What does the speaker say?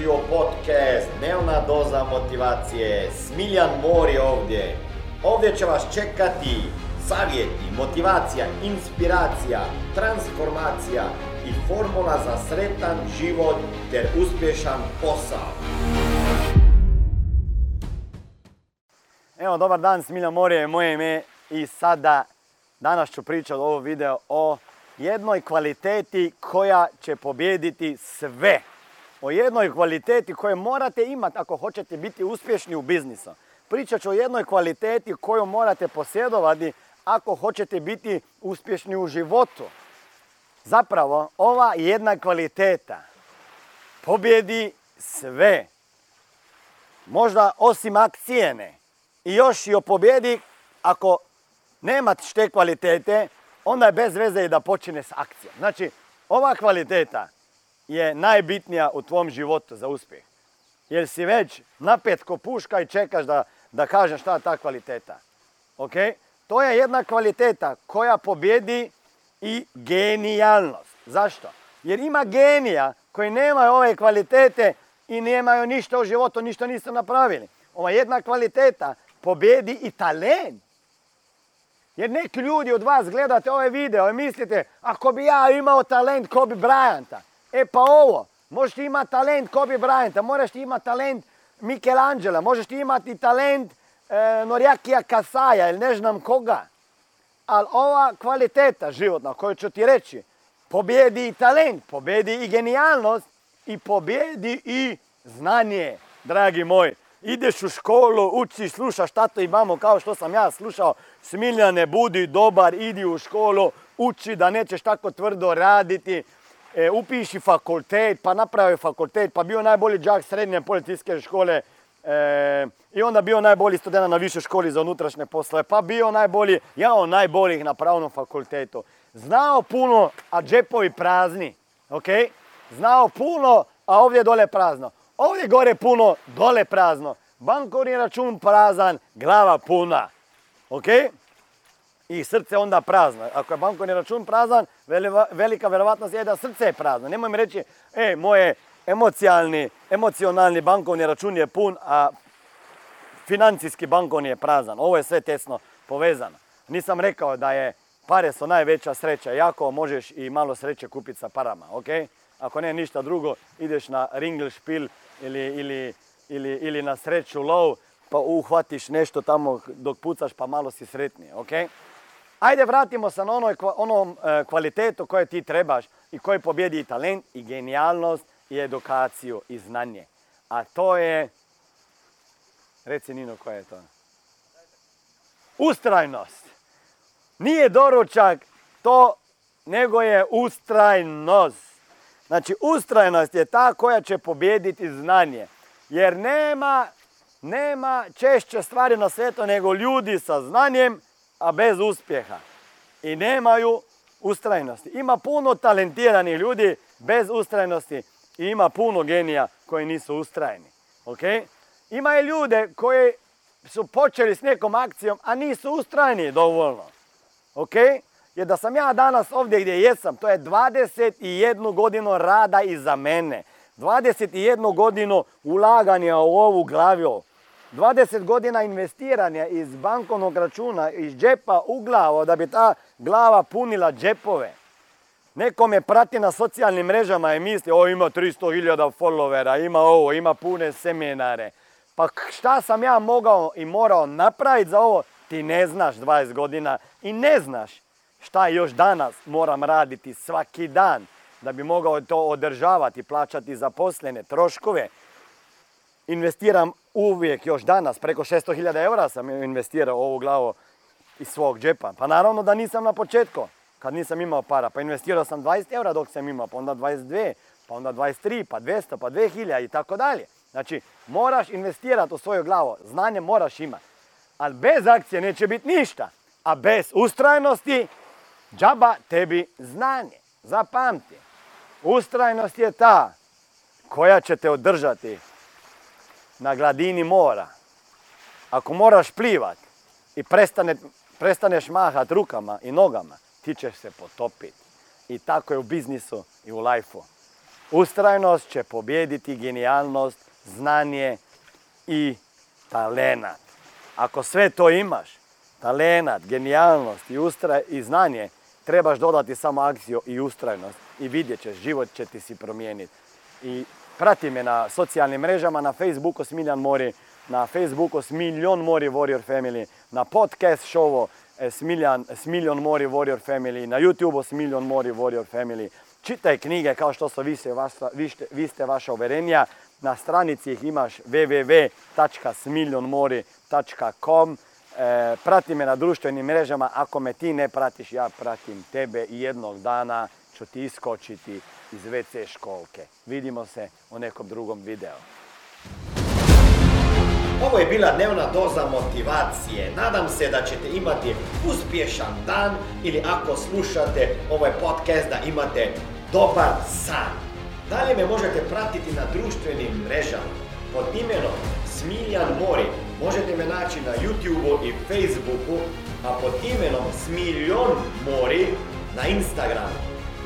Dobrodošli u podcast Dnevna doza motivacije. Smiljan Mor je ovdje. Ovdje će vas čekati savjeti, motivacija, inspiracija, transformacija i formula za sretan život ter uspješan posao. Evo, dobar dan, Smiljan Mor je moje ime i sada danas ću pričati ovo video o jednoj kvaliteti koja će pobijediti sve. O jednoj kvaliteti koju morate imati ako hoćete biti uspješni u biznisu. Pričat ću o jednoj kvaliteti koju morate posjedovati ako hoćete biti uspješni u životu. Zapravo, ova jedna kvaliteta pobjedi sve. Možda osim akcijene. I još i pobjedi ako nemate te kvalitete, onda je bez veze i da počine s akcijom. Znači, ova kvaliteta je najbitnija u tvom životu za uspjeh. Jer si već napet ko puška i čekaš da, da kažeš šta je ta kvaliteta. Ok? To je jedna kvaliteta koja pobjedi i genijalnost. Zašto? Jer ima genija koji nemaju ove kvalitete i nemaju ništa u životu, ništa nisu napravili. Ova jedna kvaliteta pobjedi i talent. Jer neki ljudi od vas gledate ove video i mislite, ako bi ja imao talent Kobe Bryanta, e pa ovo, možeš ti imati talent Kobe Bryanta, moraš ti imati talent Michelangela, možeš ti imati talent e, Norjakija Kasaja ili ne znam koga. Ali ova kvaliteta životna koju ću ti reći, pobjedi i talent, pobjedi i genijalnost i pobjedi i znanje, dragi moj. Ideš u školu, učiš, slušaš tato i mamo kao što sam ja slušao. Smiljane, budi dobar, idi u školu, uči da nećeš tako tvrdo raditi. E, upiši fakultet, pa napravi fakultet, pa bio najbolji đak srednje policijske škole. E, I onda bio najbolji student na višoj školi za unutrašnje poslove, pa bio najbolji, ja on najboljih na pravnom fakultetu. Znao puno, a džepovi prazni, ok? Znao puno, a ovdje dole prazno. Ovdje gore puno, dole prazno. Bankovni račun prazan, glava puna. Ok? I srce onda prazno. Ako je bankovni račun prazan, velika vjerovatnost je da srce je prazno. Nemoj mi reći, e, moje emocijalni, emocionalni bankovni račun je pun, a financijski bankovni je prazan. Ovo je sve tesno povezano. Nisam rekao da je pare su najveća sreća. Jako možeš i malo sreće kupiti sa parama, ok? Ako ne ništa drugo, ideš na Ringelspiel ili, ili, ili, ili na sreću low, pa uhvatiš nešto tamo dok pucaš pa malo si sretniji, ok? Ajde vratimo se na onoj, onom e, kvalitetu koje ti trebaš i koji pobjedi i talent i genijalnost i edukaciju i znanje. A to je, reci Nino koje je to? Ustrajnost. Nije doručak to, nego je ustrajnost. Znači, ustrajnost je ta koja će pobijediti znanje. Jer nema, nema češće stvari na svijetu nego ljudi sa znanjem, a bez uspjeha. I nemaju ustrajnosti. Ima puno talentiranih ljudi bez ustrajnosti i ima puno genija koji nisu ustrajni. Okay? Ima i ljude koji su počeli s nekom akcijom, a nisu ustrajni dovoljno. Okay? je da sam ja danas ovdje gdje jesam, to je 21 godinu rada iza mene. 21 godinu ulaganja u ovu glaviju. 20 godina investiranja iz bankovnog računa, iz džepa u glavu, da bi ta glava punila džepove. Neko me prati na socijalnim mrežama i misli, o ima 300.000 followera, ima ovo, ima pune seminare. Pa šta sam ja mogao i morao napraviti za ovo? Ti ne znaš 20 godina i ne znaš šta još danas moram raditi svaki dan da bi mogao to održavati, plaćati zaposlene, troškove. Investiram uvijek još danas, preko 600.000 eura sam investirao ovu glavu iz svog džepa. Pa naravno da nisam na početku, kad nisam imao para. Pa investirao sam 20 eura dok sam imao, pa onda 22, pa onda 23, pa 200, pa 2000 i tako dalje. Znači, moraš investirati u svoju glavu, znanje moraš imati. Ali bez akcije neće biti ništa. A bez ustrajnosti Džaba tebi znanje. Zapamti. Ustrajnost je ta koja će te održati na gladini mora. Ako moraš plivat i prestaneš mahat rukama i nogama, ti ćeš se potopiti. I tako je u biznisu i u lajfu. Ustrajnost će pobijediti genijalnost, znanje i talenat. Ako sve to imaš, talenat, genijalnost i, ustraj, i znanje, trebaš dodati samo akciju i ustrajnost i vidjet ćeš, život će ti si promijeniti. I prati me na socijalnim mrežama, na Facebooku Smiljan Mori, na Facebooku Smiljon Mori Warrior Family, na podcast showu Smiljan, Smiljon Mori Warrior Family, na YouTubeu Smiljon Mori Warrior Family. Čitaj knjige kao što su vi, se, vaša, vi ste vaša uverenja. Na stranici ih imaš www.smiljonmori.com e, Prati me na društvenim mrežama. Ako me ti ne pratiš, ja pratim tebe i jednog dana ću ti iskočiti iz WC školke. Vidimo se u nekom drugom videu. Ovo je bila dnevna doza motivacije. Nadam se da ćete imati uspješan dan ili ako slušate ovaj podcast da imate dobar san. Dalje me možete pratiti na društvenim mrežama pod imenom Smiljan Mori. Možete me naći na YouTubeu i Facebooku, a pod imenom Smiljon Mori na Instagramu.